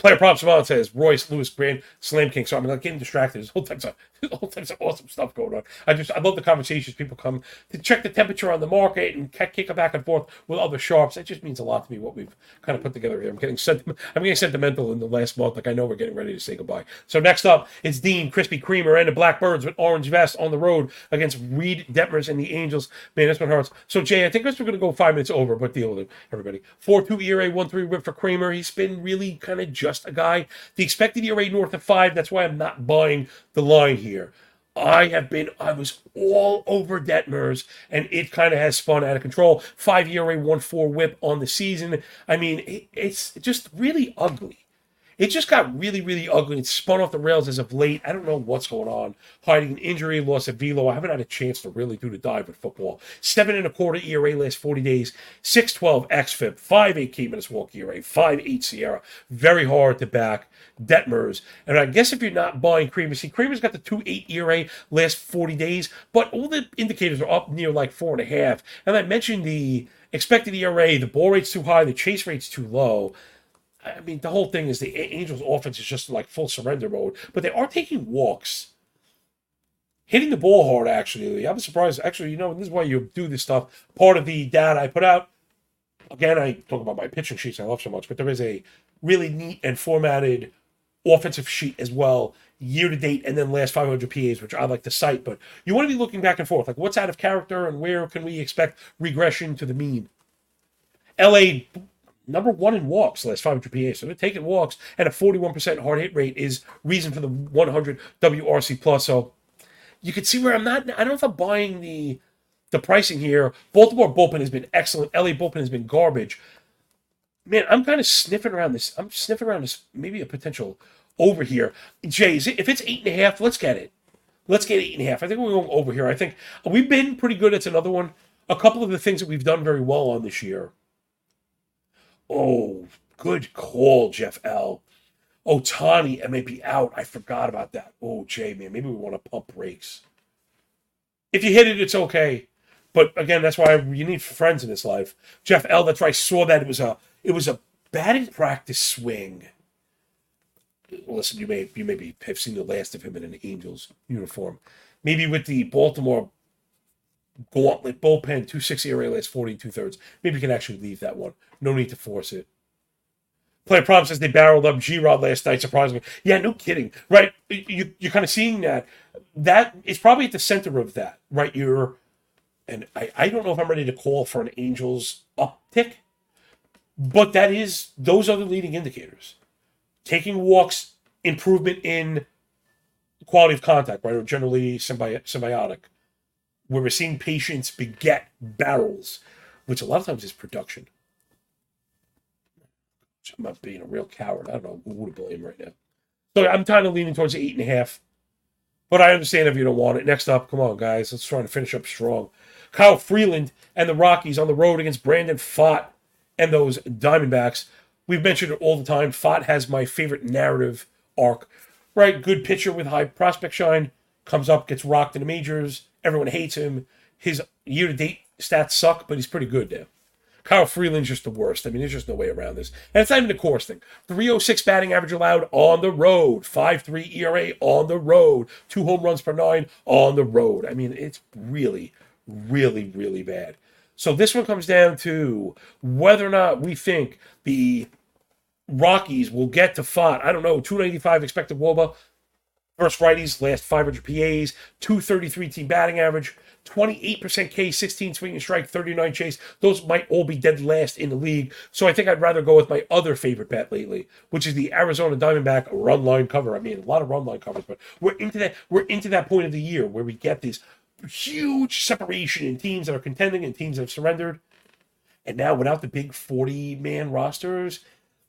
Player props Savant says Royce Lewis Grand Slam King. So I'm like getting distracted. There's all types of [LAUGHS] all types of awesome stuff going on. I just I love the conversations. People come to check the temperature on the market and kick it back and forth with other sharps. It just means a lot to me what we've kind of put together here. I'm getting sentiment, I'm getting sentimental in the last month. Like I know we're getting ready to say goodbye. So next up, it's Dean Krispy Kremer and the Blackbirds with orange vest on the road against Reid Detmers and the Angels. Man, this one hurts. So Jay, I think we're to go five minutes over, but deal with it, everybody. Four two ERA, one three whip for Kremer. He's been really kind of just just a guy. The expected ERA north of five. That's why I'm not buying the line here. I have been, I was all over Detmers, and it kind of has spun out of control. Five ERA, one four whip on the season. I mean, it, it's just really ugly it just got really, really ugly. It spun off the rails as of late. I don't know what's going on. Hiding an injury, loss of velo. I haven't had a chance to really do the dive with football. Seven and a quarter ERA last 40 days. 612 XFIP. 5 8 K minutes walk ERA. 5 8 SIERA. Very hard to back. Detmers. And I guess if you're not buying Kremer, see, Kremer's got the 2 8 ERA last 40 days, but all the indicators are up near like 4.5. And I mentioned the expected ERA, the ball rate's too high, the chase rate's too low. I mean, the whole thing is the Angels' offense is just like full surrender mode, but they are taking walks, hitting the ball hard. Actually, I'm surprised. Actually, you know, this is why you do this stuff. Part of the data I put out. Again, I talk about my pitching sheets I love so much, but there is a really neat and formatted offensive sheet as well, year to date, and then last 500 PAs, which I like to cite. But you want to be looking back and forth, like what's out of character and where can we expect regression to the mean. LA number one in walks last 500 PA. So they're taking walks, and a 41% hard hit rate is reason for the 100 WRC plus. So you can see where I'm not. I don't know if I'm buying the the pricing here. Baltimore bullpen has been excellent. LA bullpen has been garbage. Man, I'm kind of sniffing around this. I'm sniffing around this. Maybe a potential over here. Jay, it, if it's eight and a half, let's get it. Let's get eight and a half. I think we're going over here. I think we've been pretty good. It's another one. A couple of the things that we've done very well on this year Oh, good call, Jeff L. Ohtani may be out. I forgot about that. Oh, Jay, man, maybe we want to pump brakes. If you hit it, it's okay. But again, that's why you need friends in this life. Jeff L. That's why I saw that it was a it was a batting practice swing. Listen, you may you maybe have seen the last of him in an Angels uniform. Maybe with the Baltimore gauntlet bullpen, 260 ERA last 40 two thirds. Maybe you can actually leave that one. No need to force it. Player problem says they barreled up G Rod last night, surprisingly. Yeah, no kidding. Right? You, you're kind of seeing that. That is probably at the center of that, right? You're, and I, I don't know if I'm ready to call for an Angels uptick, but that is, those are the leading indicators. Taking walks, improvement in quality of contact, right? Or generally symbi- symbiotic where we're seeing patients beget barrels, which a lot of times is production. I'm not being a real coward. I don't know who to blame right now. So I'm kind of leaning towards eight and a half. But I understand if you don't want it. Next up, come on, guys. Let's try to finish up strong. Kyle Freeland and the Rockies on the road against Brandon Pfaadt and those Diamondbacks. We've mentioned it all the time. Fott has my favorite narrative arc. Right? Good pitcher with high prospect shine. Comes up, gets rocked in the majors, Everyone hates him. His year to date stats suck, but he's pretty good now. Kyle Freeland's just the worst. I mean, there's just no way around this. And it's not even the Coors thing. 306 batting average allowed on the road. 5.3 ERA on the road. Two home runs per nine on the road. I mean, it's really, really, really bad. So this one comes down to whether or not we think the Rockies will get to Pfaadt. I don't know, 295 expected Woba. First righties, last 500 PAs, 233 team batting average, 28% K, 16 swing and strike, 39 chase. Those might all be dead last in the league. So I think I'd rather go with my other favorite bet lately, which is the Arizona Diamondback run line cover. I mean, a lot of run line covers, but we're into that we're into that point of the year where we get this huge separation in teams that are contending and teams that have surrendered. And now without the big 40 man rosters,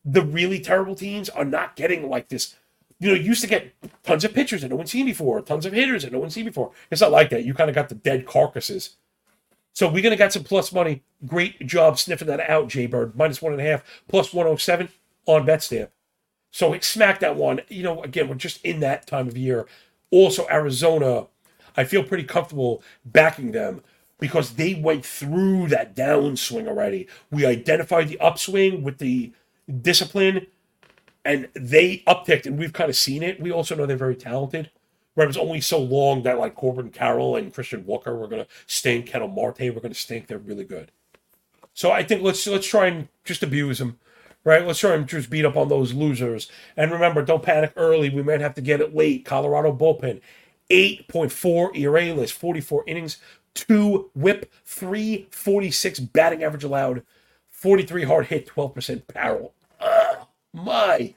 the really terrible teams are not getting like this you know, used to get tons of pitchers that no one's seen before, tons of hitters that no one's seen before. It's not like that. You kind of got the dead carcasses. So we're gonna get some plus money. Great job sniffing that out, Jay Bird. Minus one and a half, plus 107 on BetStamp. So smack that one. You know, again, we're just in that time of year. Also, Arizona, I feel pretty comfortable backing them because they went through that downswing already. We identified the upswing with the discipline and they upticked, and we've kind of seen it. We also know they're very talented. Right, it was only so long that like Corbin Carroll and Christian Walker were gonna stink. Ketel Marte were gonna stink. They're really good. So I think let's let's try and just abuse them, right? Let's try and just beat up on those losers. And remember, don't panic early. We might have to get it late. Colorado bullpen, eight point four ERA list, forty four innings, two WHIP, three forty six batting average allowed, forty three hard hit, twelve percent barrel. My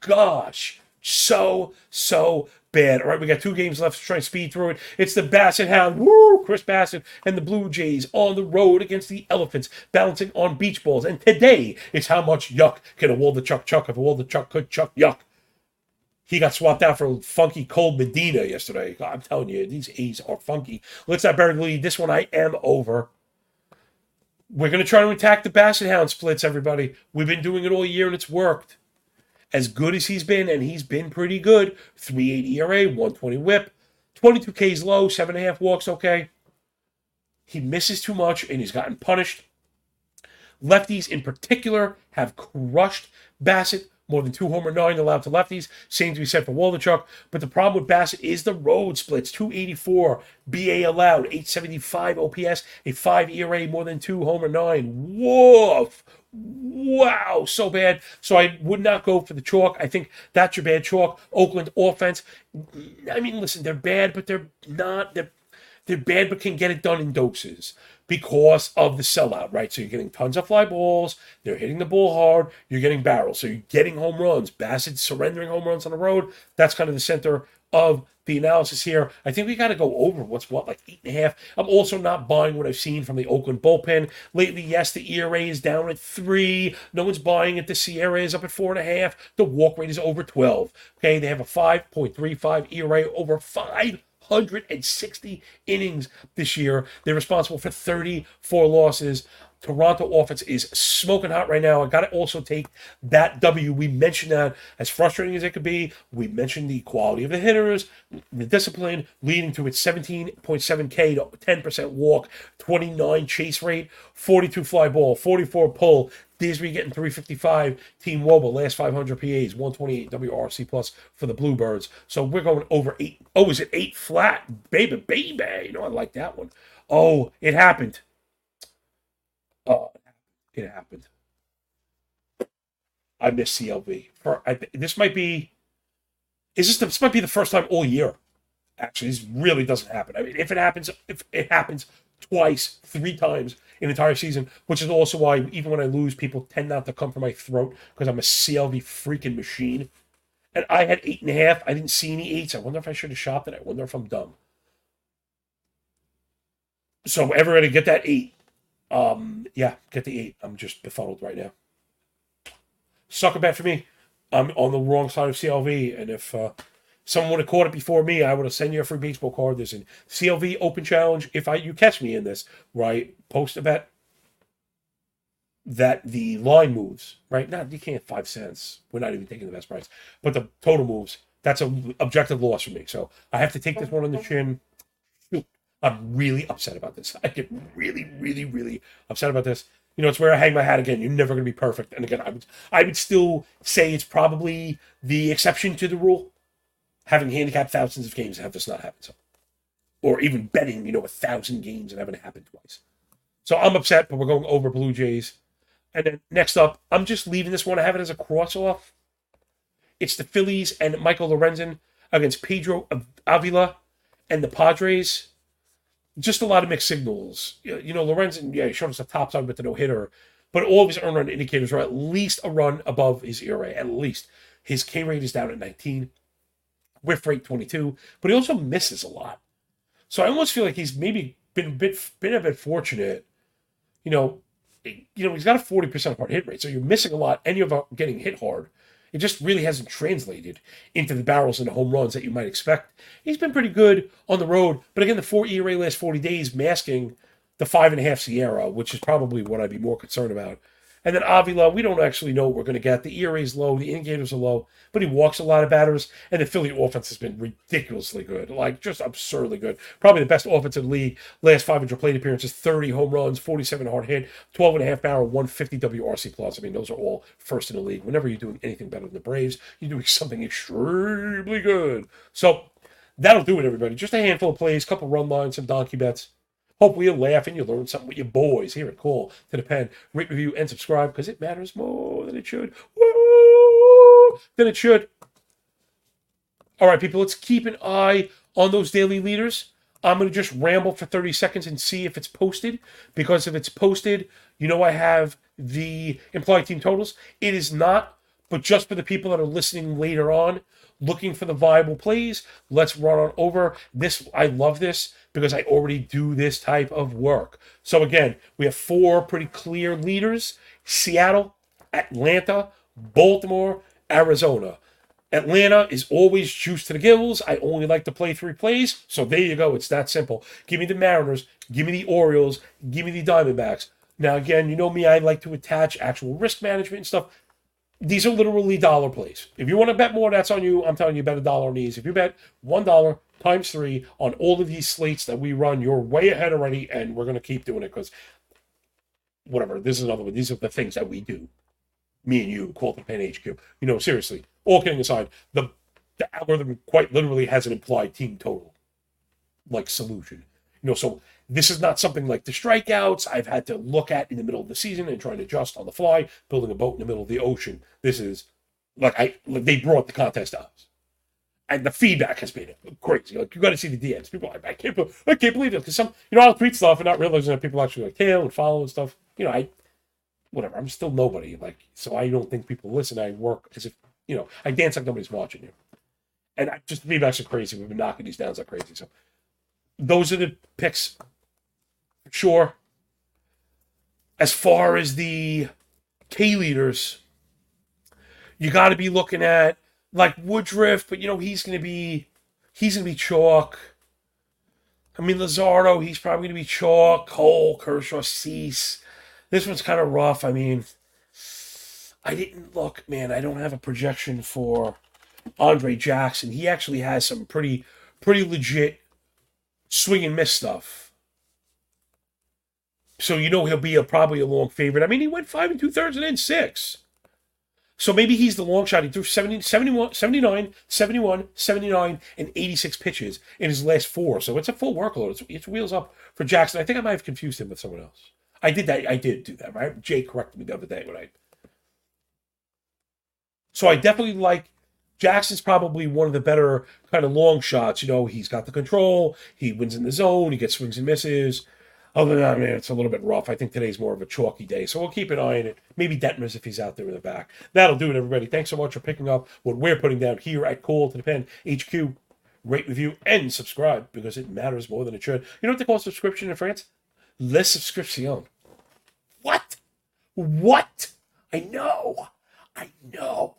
gosh, so so bad. All right, we got two games left to try and speed through it. It's the Bassitt Hound, woo, Chris Bassitt and the Blue Jays on the road against the Elephants, balancing on beach balls. And today is how much yuck can a Waldichuk chuck Chuck if a Waldichuk could chuck yuck. He got swapped out for funky Cole Medina yesterday. I'm telling you, these A's are funky. Let's not bury the lead. This one I am over. We're going to try to attack the Bassitt Hound splits, everybody. We've been doing it all year and it's worked as good as he's been, and he's been pretty good. 3.8 ERA, 120 whip, 22 Ks low, seven and a half walks, okay. He misses too much and he's gotten punished. Lefties in particular have crushed Bassitt. More than two homer nine allowed to lefties. Same to be said for Waldichuk. But the problem with Bassitt is the road splits. 284 BA allowed, 875 OPS, a 5 ERA, more than two homer nine. Woof! Wow, so bad. So I would not go for the chalk. I think that's your bad chalk. Oakland offense. I mean, listen, they're bad, but they're not. They're they're bad, but can get it done in doses because of the sellout, right? So you're getting tons of fly balls. They're hitting the ball hard. You're getting barrels. So you're getting home runs. Bassitt surrendering home runs on the road. That's kind of the center of the analysis here. I think we got to go over what's what, like eight and a half. I'm also not buying what I've seen from the Oakland bullpen lately. Yes, the ERA is down at three. No one's buying it. The SIERA is up at four and a half. The walk rate is over 12. Okay, they have a 5.35 ERA over five 160 innings this year. They're responsible for 34 losses. Toronto offense is smoking hot right now. I got to also take that W. We mentioned that as frustrating as it could be. We mentioned the quality of the hitters, the discipline leading to its 17.7K to 10% walk, 29 chase rate, 42 fly ball, 44 pull. We getting 355 Team Woba, last 500 PAs, 128 WRC plus for the Bluebirds. So we're going over eight. Oh, is it eight flat? Baby, baby. You know, I like that one. Oh, it happened. It happened. I miss CLV. For I, this might be. Is this this might be the first time all year? Actually, this really doesn't happen. I mean, if it happens, if it happens twice, three times in the entire season, which is also why even when I lose, people tend not to come for my throat because I'm a CLV freaking machine. And I had eight and a half. I didn't see any eights. I wonder if I should have shopped it. I wonder if I'm dumb. So ever going to get that eight? Um, yeah, get the eight. I'm just befuddled right now. Sucker bet for me. I'm on the wrong side of CLV, and if uh, someone would have caught it before me, I would have sent you a free baseball card. There's a CLV Open Challenge. If I you catch me in this, I post a bet that the line moves, right? Now you can't five cents. We're not even taking the best price, but the total moves. That's a objective loss for me. So I have to take this one on the chin. I'm really upset about this. I get really, really, really upset about this. You know, it's where I hang my hat again. You're never going to be perfect. And again, I would, I would still say it's probably the exception to the rule. Having handicapped thousands of games and have this not happen so, or even betting, you know, a thousand games and having it happen twice. So I'm upset, but we're going over Blue Jays. And then next up, I'm just leaving this one. I have it as a cross off. It's the Phillies and Michael Lorenzen against Pedro Avila and the Padres just a lot of mixed signals. You know, Lorenzen, yeah, he showed us a top side with the no hitter, but all of his earned run indicators are at least a run above his ERA, at least. His K rate is down at 19, whiff rate 22, but he also misses a lot. So I almost feel like he's maybe been a bit been a bit fortunate. You know, you know, he's got a 40% hard hit rate, so you're missing a lot and you're getting hit hard. It just really hasn't translated into the barrels and the home runs that you might expect. He's been pretty good on the road, but again, the four ERA last 40 days masking the five and a half SIERA, which is probably what I'd be more concerned about. And then Avila, we don't actually know what we're going to get. The ERA is low, the indicators are low, but he walks a lot of batters. And the Philly offense has been ridiculously good, like just absurdly good. Probably the best offense in the league. Last 500 plate appearances, 30 home runs, 47 hard hit, 12 and a half barrel, 150 WRC plus. I mean, those are all first in the league. Whenever you're doing anything better than the Braves, you're doing [LAUGHS] something extremely good. So that'll do it, everybody. Just a handful of plays, a couple run lines, some donkey bets. Hopefully you'll laugh and you'll learn something with your boys here at Call to the Pen. Rate, review, and subscribe because it matters more than it should. Woo! Than it should. All right, people, let's keep an eye on those daily leaders. I'm going to just ramble for 30 seconds and see if it's posted because if it's posted, you know I have the implied team totals. It is not, but just for the people that are listening later on, looking for the viable plays, let's run on over this. I love this because I already do this type of work. So again, we have four pretty clear leaders: Seattle, Atlanta, Baltimore, Arizona. Atlanta is always juice to the gills. I only like to play three plays. So there you go. It's that simple. Give me the Mariners. Give me the Orioles. Give me the Diamondbacks. Now, again, you know me, I like to attach actual risk management and stuff. These are literally dollar plays. If you want to bet more, that's on you. I'm telling you, bet a dollar on these. If you bet $1 times three on all of these slates that we run, you're way ahead already, and we're to keep doing it because whatever. This is another one. These are the things that we do. Me and you, Call the Pen HQ. You know, seriously, all kidding aside, the the algorithm quite literally has an implied team total like solution. You know, so this is not something like the strikeouts I've had to look at in the middle of the season and trying to adjust on the fly, building a boat in the middle of the ocean. This is like I like they brought the contest to us. And the feedback has been crazy. Like you got to see the DMs. People, are like, I can't, be- I can't believe it because some, you know, I'll tweet stuff and not realizing that people actually like tail and follow and stuff. You know, I, whatever. I'm still nobody. Like, so I don't think people listen. I work as if, you know, I dance like nobody's watching you. And I just feedback's are crazy. We've been knocking these down like crazy. So those are the picks. Sure. As far as the K leaders, you got to be looking at like Woodruff, but you know he's going to be he's going to be chalk. I mean Luzardo, he's probably going to be chalk. Cole, Kershaw, Cease. This one's kind of rough. I mean, I didn't look, man. I don't have a projection for Andre Jackson. He actually has some pretty pretty legit swing and miss stuff. So you know he'll be a probably a long favorite. I mean, he went five and two thirds and then six. So maybe he's the long shot. He threw 70, 71, 79, 71, 79, and 86 pitches in his last four. So it's a full workload. It's, it's wheels up for Jackson. I think I might have confused him with someone else. I did that. I did do that, right? Jay corrected me the other day when I. So I definitely like Jackson's probably one of the better kind of long shots. You know, he's got the control. He wins in the zone. He gets swings and misses. Other than that, I mean, it's a little bit rough. I think today's more of a chalky day. So we'll keep an eye on it. Maybe Detmers if he's out there in the back. That'll do it, everybody. Thanks so much for picking up what we're putting down here at Call to the Pen HQ. Rate, review, and subscribe because it matters more than it should. You know what they call subscription in France? Les subscription. What? What? I know. I know.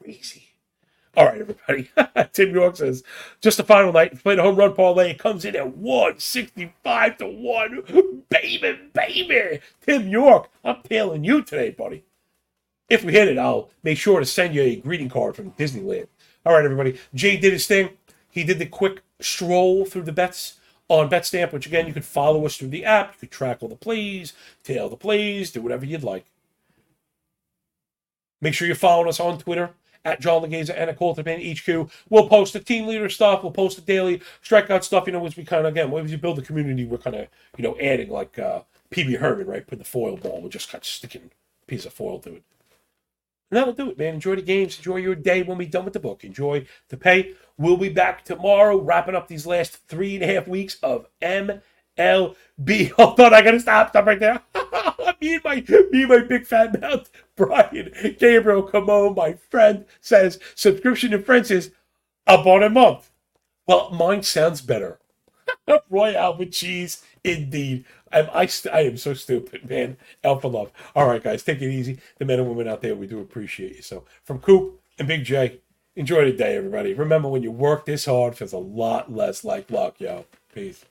Crazy. All right, everybody. [LAUGHS] Tim York says, just the final night. Played a home run parlay. It comes in at 165 to 1. Baby, baby. Tim York, I'm tailing you today, buddy. If we hit it, I'll make sure to send you a greeting card from Disneyland. All right, everybody. Jay did his thing. He did the quick stroll through the bets on BetStamp, which again, you could follow us through the app. You could track all the plays, tail the plays, do whatever you'd like. Make sure you're following us on Twitter at John Laghezza and at Colton Pan HQ. We'll post the team leader stuff. We'll post the daily strikeout stuff. You know, as we kind of again, as you build the community, we're kind of you know adding like uh, Pee-wee Herman, right? Put the foil ball. We're just kind of sticking a piece of foil to it. And that'll do it, man. Enjoy the games. Enjoy your day when we're done with the book. Enjoy the pay. We'll be back tomorrow, wrapping up these last three and a half weeks of MLB. [LAUGHS] Hold on, I gotta stop. Stop right there. [LAUGHS] me and my me and my big fat mouth, [LAUGHS] Brian Gabriel come on, my friend, says subscription to Friends is on a month. Well, mine sounds better. Royale with cheese, indeed. I'm, I, st- I am so stupid, man. Alpha love. All right, guys, take it easy. The men and women out there, we do appreciate you. So, from Coop and Big J, enjoy the day, everybody. Remember, when you work this hard, feels a lot less like luck, yo. Peace.